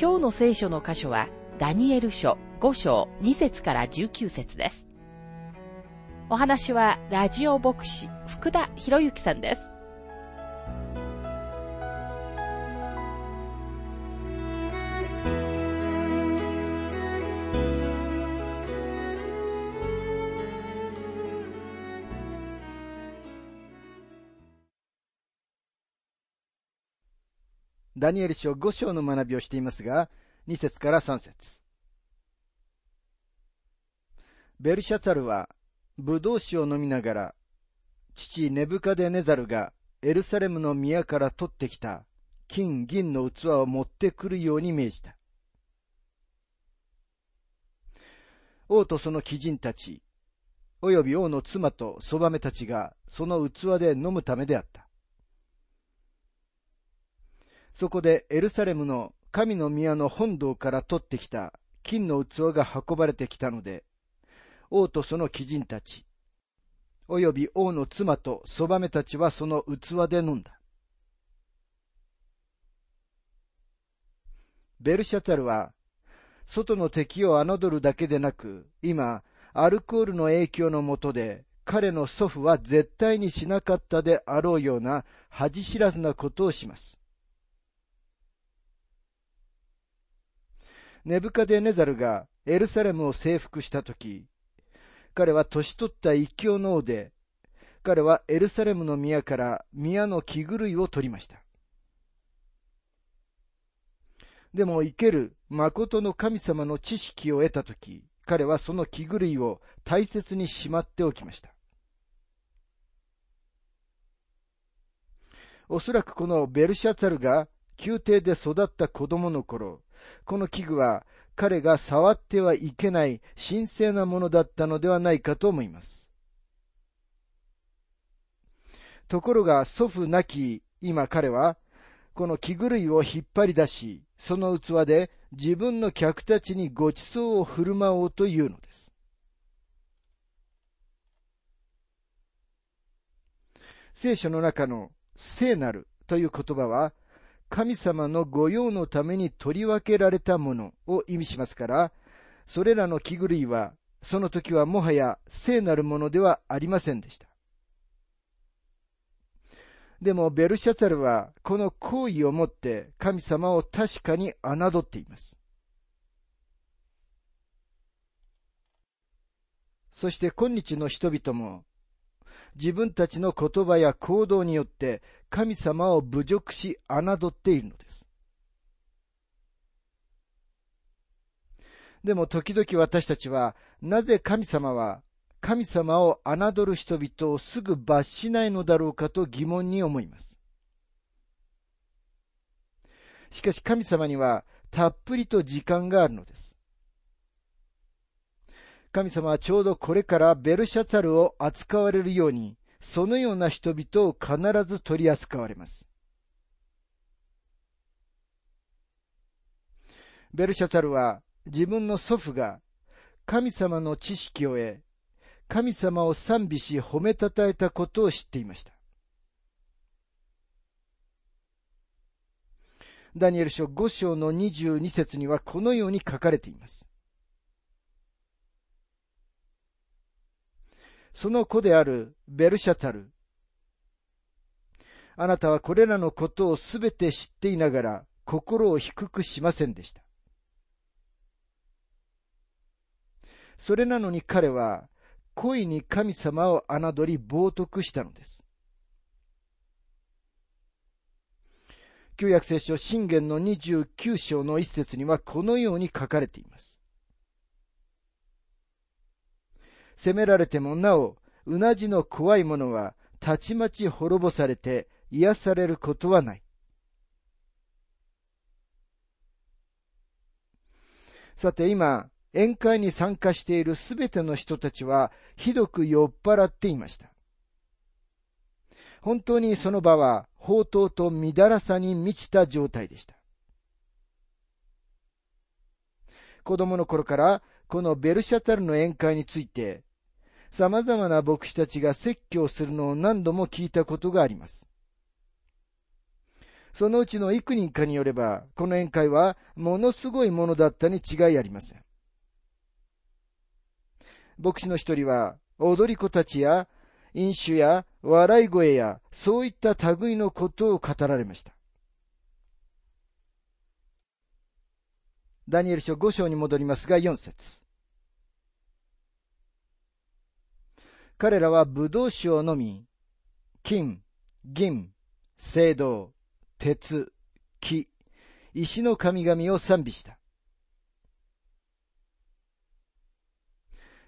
今日の聖書の箇所はダニエル書5章2節から19節です。お話はラジオ牧師福田博之さんです。ダニエル書5章の学びをしていますが、2節から3節ベルシャツァルは、ブドウ酒を飲みながら、父ネブカデネザルがエルサレムの宮から取ってきた金銀の器を持ってくるように命じた。王とその貴人たち、および王の妻とそばめたちがその器で飲むためであった。そこでエルサレムの神の宮の本堂から取ってきた金の器が運ばれてきたので、王とその貴人たち、および王の妻とそばめたちはその器で飲んだ。ベルシャツァルは、外の敵を侮るだけでなく、今、アルコールの影響のもとで、彼の祖父は絶対にしなかったであろうような恥知らずなことをします。ネブカデネザルがエルサレムを征服したとき、彼は年取った一強の王で、彼はエルサレムの宮から宮の木狂いを取りました。でも生ける誠の神様の知識を得たとき、彼はその木狂いを大切にしまっておきました。おそらくこのベルシャツァルが宮廷で育った子供の頃、この器具は彼が触ってはいけない神聖なものだったのではないかと思います。ところが祖父なき今彼はこの木狂いを引っ張り出し、その器で自分の客たちにご馳走を振る舞おうというのです。聖書の中の聖なるという言葉は神様の御用のために取り分けられたものを意味しますから、それらの木狂いは、その時はもはや聖なるものではありませんでした。でもベルシャツァルはこの行為をもって神様を確かに侮っています。そして今日の人々も自分たちの言葉や行動によって神様を侮辱し侮っているのです。でも時々私たちは、なぜ神様は神様を侮る人々をすぐ罰しないのだろうかと疑問に思います。しかし神様にはたっぷりと時間があるのです。神様はちょうどこれからベルシャツァルを扱われるように、そのような人々を必ず取り扱われます。ベルシャツァルは自分の祖父が神様の知識を得、神様を賛美し褒めたたえたことを知っていました。ダニエル書5章の22節にはこのように書かれています。その子であるベルシャツァル。あなたはこれらのことをすべて知っていながら心を低くしませんでした。それなのに彼は恋に神様を侮り冒涜したのです。旧約聖書信玄の29章の一節にはこのように書かれています。責められてもなお、うなじの怖いものは、たちまち滅ぼされて癒されることはない。さて今、宴会に参加しているすべての人たちはひどく酔っ払っていました。本当にその場は宝刀と乱らさに満ちた状態でした。子供の頃からこのベルシャタルの宴会について様々な牧師たちが説教するのを何度も聞いたことがあります。そのうちの幾人かによれば、この宴会はものすごいものだったに違いありません。牧師の一人は、踊り子たちや飲酒や笑い声やそういった類のことを語られました。ダニエル書5章に戻りますが4節彼らはブドウ酒を飲み、金、銀、青銅、鉄、木、石の神々を賛美した。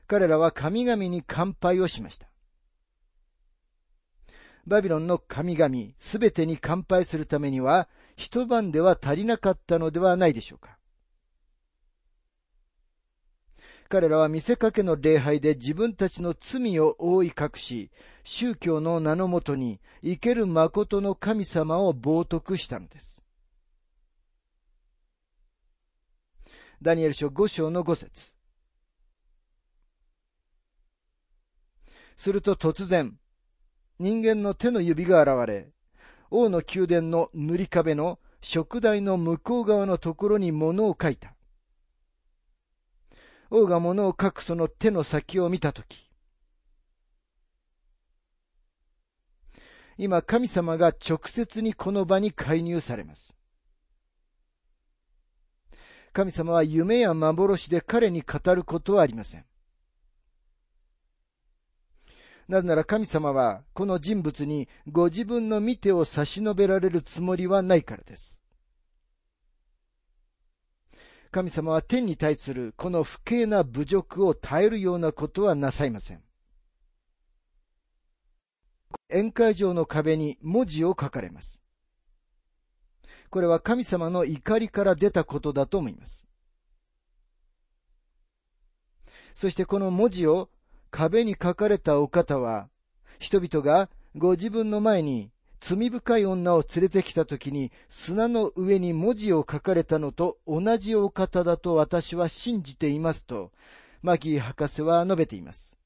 彼らは神々に乾杯をしました。バビロンの神々すべてに乾杯するためには一晩では足りなかったのではないでしょうか。彼らは見せかけの礼拝で自分たちの罪を覆い隠し、宗教の名のもとに生ける誠の神様を冒涜したのです。ダニエル書5章の5節すると突然、人間の手の指が現れ、王の宮殿の塗り壁の食台の向こう側のところに物を書いた。王が物を書くその手の先を見たとき、今神様が直接にこの場に介入されます。神様は夢や幻で彼に語ることはありません。なぜなら神様はこの人物にご自分の見てを差し伸べられるつもりはないからです。神様は天に対するこの不敬な侮辱を耐えるようなことはなさいません。宴会場の壁に文字を書かれます。これは神様の怒りから出たことだと思います。そしてこの文字を壁に書かれたお方は、人々がご自分の前に罪深い女を連れてきた時に砂の上に文字を書かれたのと同じお方だと私は信じていますと、マギー博士は述べています。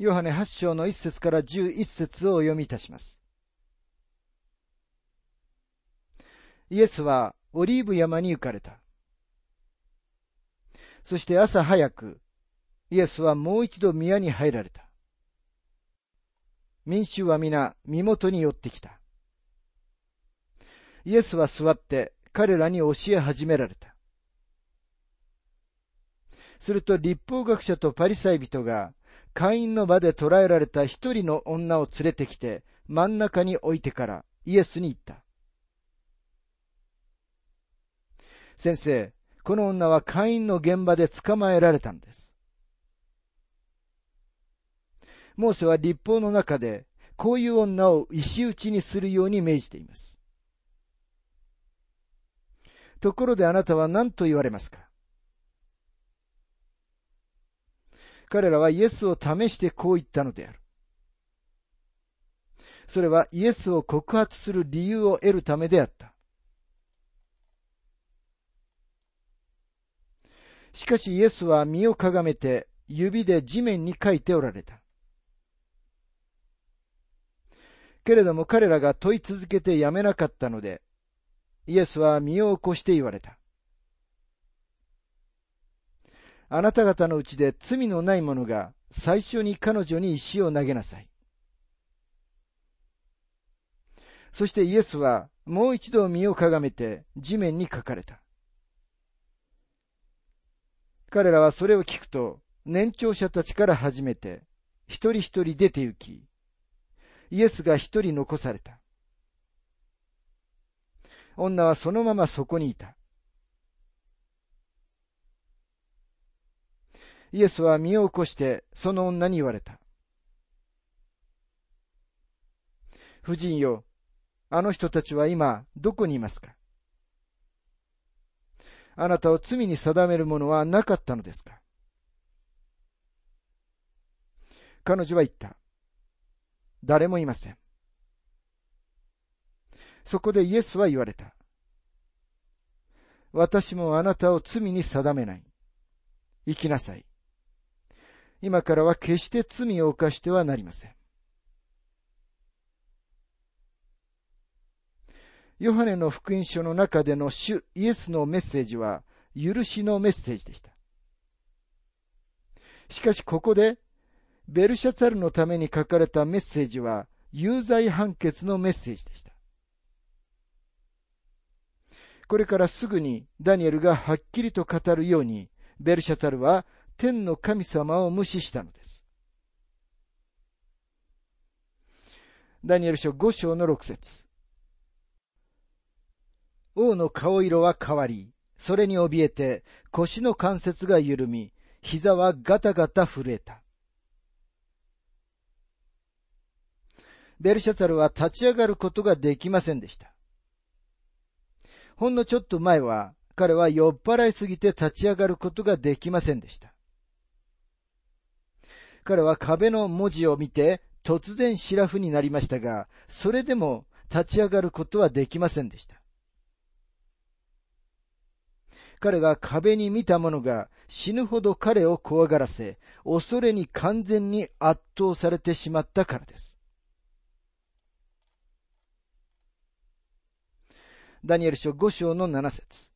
ヨハネ8章の1節から11節を読みいたします。イエスはオリーブ山に行かれた。そして朝早く、イエスはもう一度宮に入られた。民衆は皆身元に寄ってきた。イエスは座って彼らに教え始められた。すると立法学者とパリサイ人が会員の場で捕らえられた一人の女を連れてきて真ん中に置いてからイエスに言った。先生、この女は会員の現場で捕まえられたんです。モーセは立法の中で、こういう女を石打ちにするように命じています。ところであなたは何と言われますか？彼らはイエスを試してこう言ったのである。それはイエスを告発する理由を得るためであった。しかしイエスは身をかがめて指で地面に書いておられた。けれども彼らが問い続けてやめなかったので、イエスは身を起こして言われた。あなた方のうちで罪のない者が最初に彼女に石を投げなさい。そしてイエスはもう一度身をかがめて地面に書かれた。彼らはそれを聞くと年長者たちから始めて一人一人出て行き、イエスが一人残された。女はそのままそこにいた。イエスは身を起こしてその女に言われた。夫人よ、あの人たちは今どこにいますか？あなたを罪に定めるものはなかったのですか？彼女は言った。誰もいません。そこでイエスは言われた。私もあなたを罪に定めない。生きなさい。今からは決して罪を犯してはなりません。ヨハネの福音書の中での主イエスのメッセージは、許しのメッセージでした。しかしここで、ベルシャツァルのために書かれたメッセージは、有罪判決のメッセージでした。これからすぐにダニエルがはっきりと語るように、ベルシャツァルは天の神様を無視したのです。ダニエル書5章の6節王の顔色は変わり、それに怯えて腰の関節が緩み、膝はガタガタ震えた。ベルシャツァルは立ち上がることができませんでした。ほんのちょっと前は彼は酔っ払いすぎて立ち上がることができませんでした。彼は壁の文字を見て突然シラフになりましたが、それでも立ち上がることはできませんでした。彼が壁に見たものが死ぬほど彼を怖がらせ、恐れに完全に圧倒されてしまったからです。ダニエル書5章の7節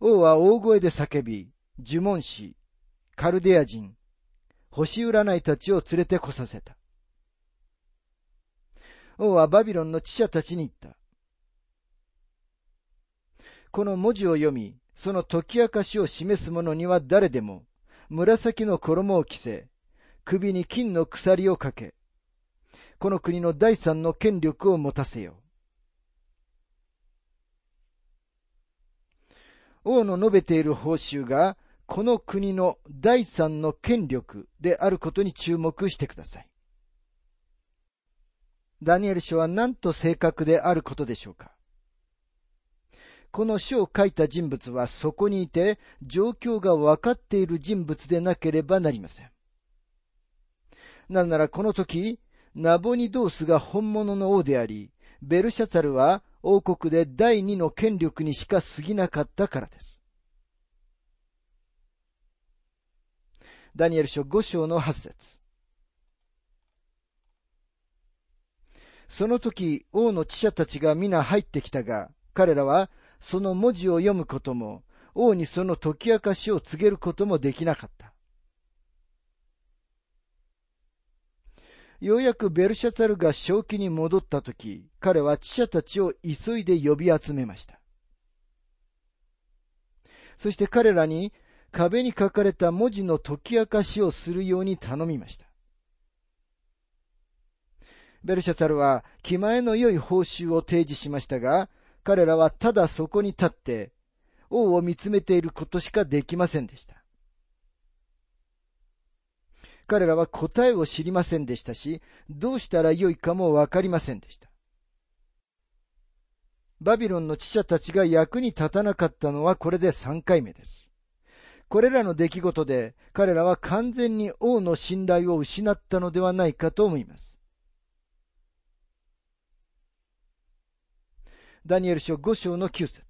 王は大声で叫び、呪文師、カルデア人、星占いたちを連れてこさせた。王はバビロンの知者たちに言った。この文字を読み、その解き明かしを示す者には誰でも、紫の衣を着せ、首に金の鎖をかけ、この国の第三の権力を持たせよう。王の述べている報酬が、この国の第三の権力であることに注目してください。ダニエル書は何と正確であることでしょうかこの書を書いた人物はそこにいて状況が分かっている人物でなければなりません。なぜならこの時、ナボニドースが本物の王であり、ベルシャツァルは王国で第二の権力にしか過ぎなかったからです。ダニエル書5章の8節その時、王の知者たちが皆入ってきたが、彼らはその文字を読むことも、王にその解き明かしを告げることもできなかった。ようやくベルシャツァルが正気に戻った時、彼は知者たちを急いで呼び集めました。そして彼らに壁に書かれた文字の解き明かしをするように頼みました。ベルシャツァルは気前の良い報酬を提示しましたが、彼らはただそこに立って王を見つめていることしかできませんでした。彼らは答えを知りませんでしたし、どうしたらよいかもわかりませんでした。バビロンの知者たちが役に立たなかったのはこれで3回目です。これらの出来事で彼らは完全に王の信頼を失ったのではないかと思います。ダニエル書5章の9節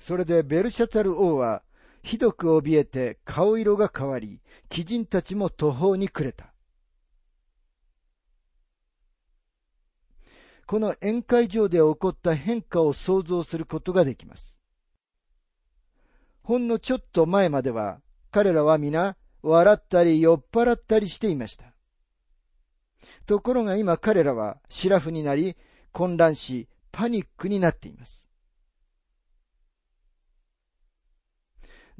それでベルシャツァル王はひどく怯えて顔色が変わり、鬼人たちも途方に暮れた。この宴会場で起こった変化を想像することができます。ほんのちょっと前までは、彼らは皆、笑ったり酔っ払ったりしていました。ところが今彼らは、シラフになり、混乱し、パニックになっています。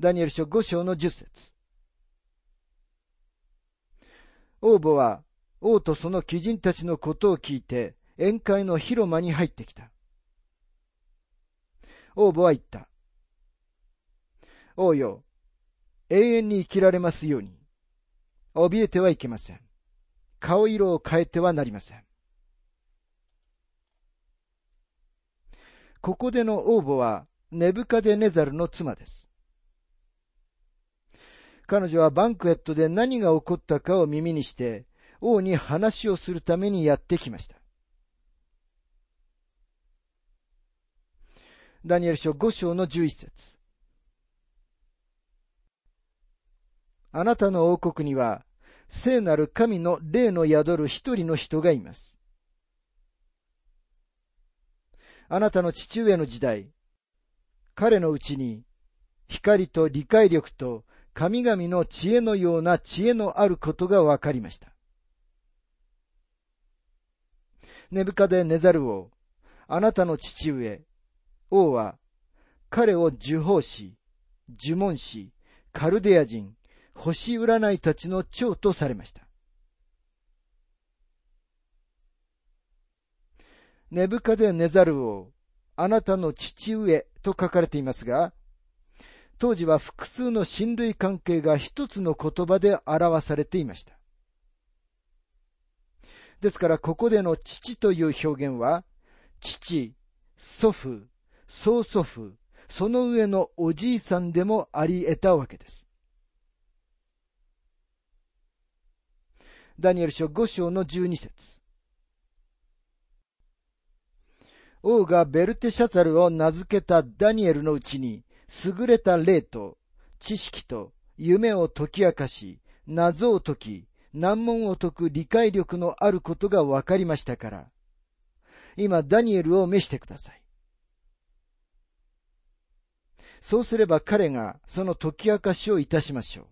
ダニエル書5章の10節王母は王とその貴人たちのことを聞いて宴会の広間に入ってきた。王母は言った。王よ、永遠に生きられますように。怯えてはいけません。顔色を変えてはなりません。ここでの応募はネブカデネザルの妻です。彼女はバンクエットで何が起こったかを耳にして、王に話をするためにやってきました。ダニエル書5章の11節あなたの王国には、聖なる神の霊の宿る一人の人がいます。あなたの父上の時代、彼のうちに光と理解力と神々の知恵のような知恵のあることが分かりました。ネブカデネザル王、あなたの父上、王は、彼を受法師、呪文師、カルデア人、星占いたちの長とされました。ネブカデネザル王、あなたの父上と書かれていますが、当時は複数の親類関係が一つの言葉で表されていました。ですから、ここでの父という表現は、父、祖父、曽祖父、その上のおじいさんでもあり得たわけです。ダニエル書5章の12節王がベルテシャザルを名付けたダニエルのうちに、優れた霊と知識と夢を解き明かし、謎を解き、難問を解く理解力のあることが分かりましたから、今ダニエルを召してください。そうすれば彼がその解き明かしをいたしましょう。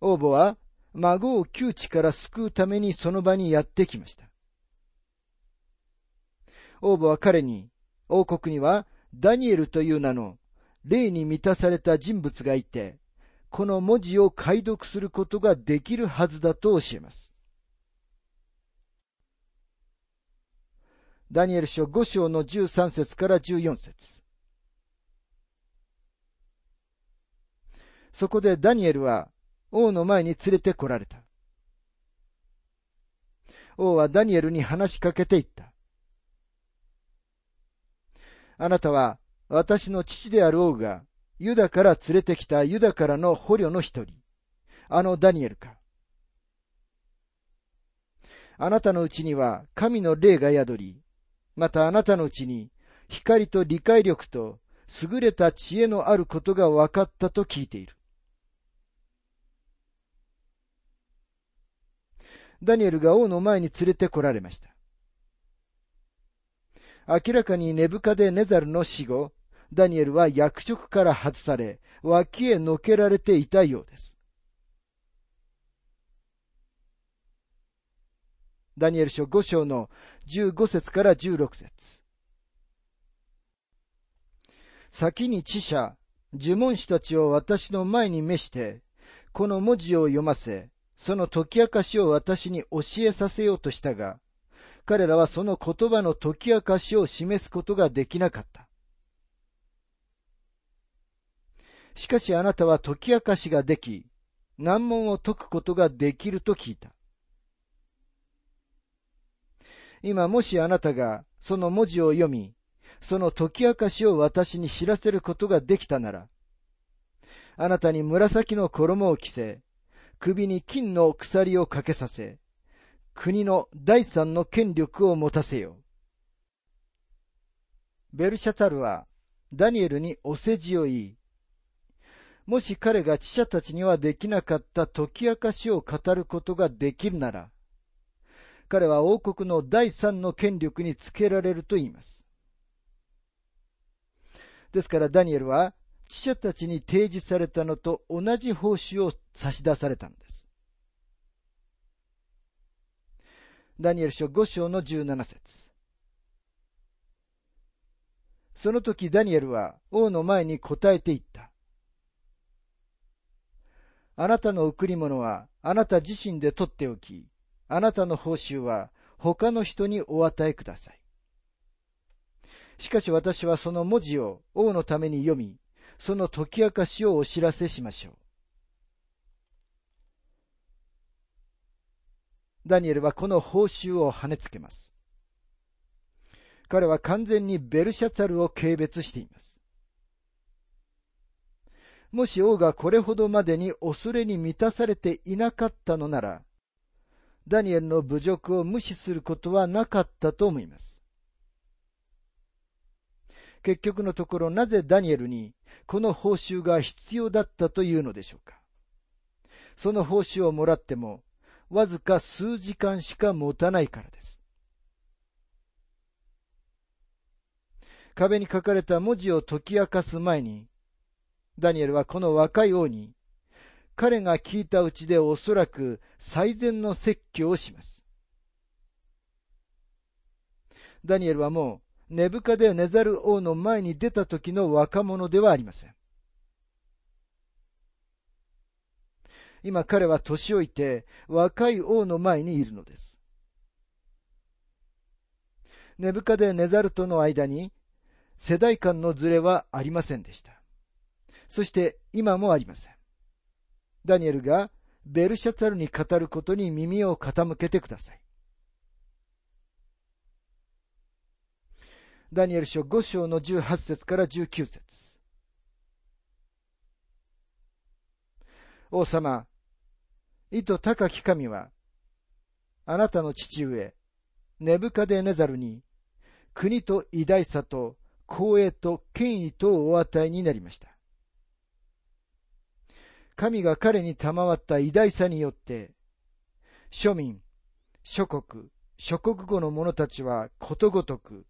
王母は孫を窮地から救うためにその場にやってきました。王母は彼に、王国にはダニエルという名の霊に満たされた人物がいて、この文字を解読することができるはずだと教えます。ダニエル書5章の13節から14節そこでダニエルは王の前に連れてこられた。王はダニエルに話しかけていった。あなたは私の父である王がユダから連れてきたユダからの捕虜の一人、あのダニエルか。あなたのうちには神の霊が宿り、またあなたのうちに光と理解力と優れた知恵のあることが分かったと聞いている。ダニエルが王の前に連れてこられました。明らかにネブカデネザルの死後、ダニエルは役職から外され、脇へのけられていたようです。ダニエル書5章の15節から16節先に知者、呪文師たちを私の前に召して、この文字を読ませ、その解き明かしを私に教えさせようとしたが、彼らはその言葉の解き明かしを示すことができなかった。しかしあなたは解き明かしができ、難問を解くことができると聞いた。今もしあなたがその文字を読み、その解き明かしを私に知らせることができたなら、あなたに紫の衣を着せ、首に金の鎖をかけさせ、国の第三の権力を持たせよう。ベルシャタルはダニエルにお世辞を言い、もし彼が知者たちにはできなかった解き明かしを語ることができるなら、彼は王国の第三の権力につけられると言います。ですからダニエルは知者たちに提示されたのと同じ報酬を差し出されたのです。ダニエル書5章の17節その時ダニエルは王の前に答えていった。あなたの贈り物はあなた自身で取っておき、あなたの報酬は他の人にお与えください。しかし私はその文字を王のために読み、その解き明かしをお知らせしましょう。ダニエルはこの報酬を跳ねつけます。彼は完全にベルシャツァルを軽蔑しています。もし王がこれほどまでに恐れに満たされていなかったのなら、ダニエルの侮辱を無視することはなかったと思います。結局のところなぜダニエルにこの報酬が必要だったというのでしょうか。その報酬をもらってもわずか数時間しか持たないからです。壁に書かれた文字を解き明かす前に、ダニエルはこの若い王に、彼が聞いたうちでおそらく最善の説教をします。ダニエルはもう、ネブカデネザル王の前に出た時の若者ではありません。今彼は年老いて若い王の前にいるのです。ネブカデネザルとの間に世代間のズレはありませんでした。そして今もありません。ダニエルがベルシャツァルに語ることに耳を傾けてください。ダニエル書5章の18節から19節王様、意図高き神は、あなたの父上、ネブカデネザルに、国と偉大さと光栄と権威とをお与えになりました。神が彼に賜った偉大さによって、庶民、諸国、諸国語の者たちはことごとく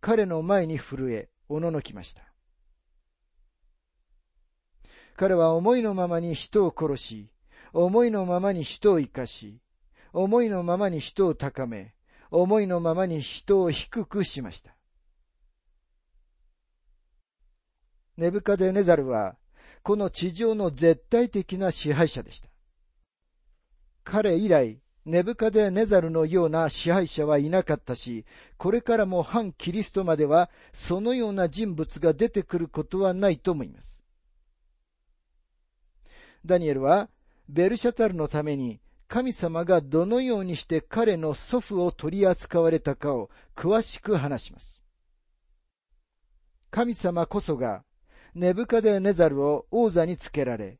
彼の前に震え、おののきました。彼は思いのままに人を殺し、思いのままに人を生かし、思いのままに人を高め、思いのままに人を低くしました。ネブカデネザルは、この地上の絶対的な支配者でした。彼以来、ネブカデネザルのような支配者はいなかったし、これからも反キリストまではそのような人物が出てくることはないと思います。ダニエルはベルシャタルのために神様がどのようにして彼の祖父を取り扱われたかを詳しく話します。神様こそがネブカデネザルを王座につけられ、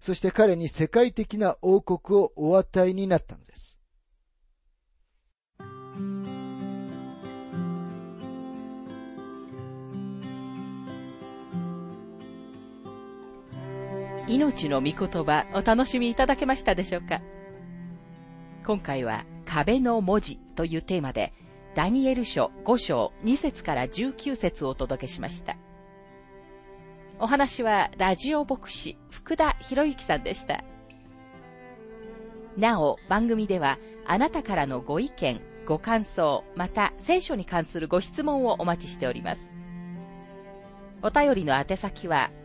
そして彼に世界的な王国をお与えになったのです。命の御言葉お楽しみいただけましたでしょうか？今回は壁の文字というテーマでダニエル書5章2節から19節をお届けしました。お話はラジオ牧師福田博之さんでした。なお、番組ではあなたからのご意見、ご感想、また聖書に関するご質問をお待ちしております。お便りの宛先は、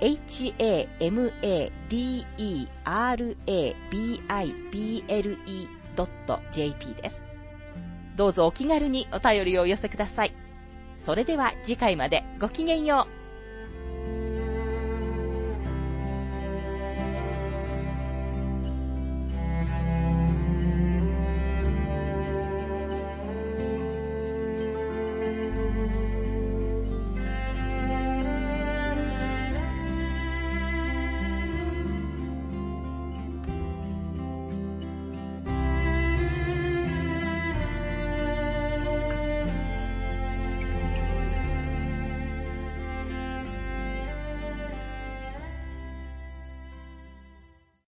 hamaderabible.jp です。どうぞお気軽にお便りをお寄せください。それでは次回までごきげんよう。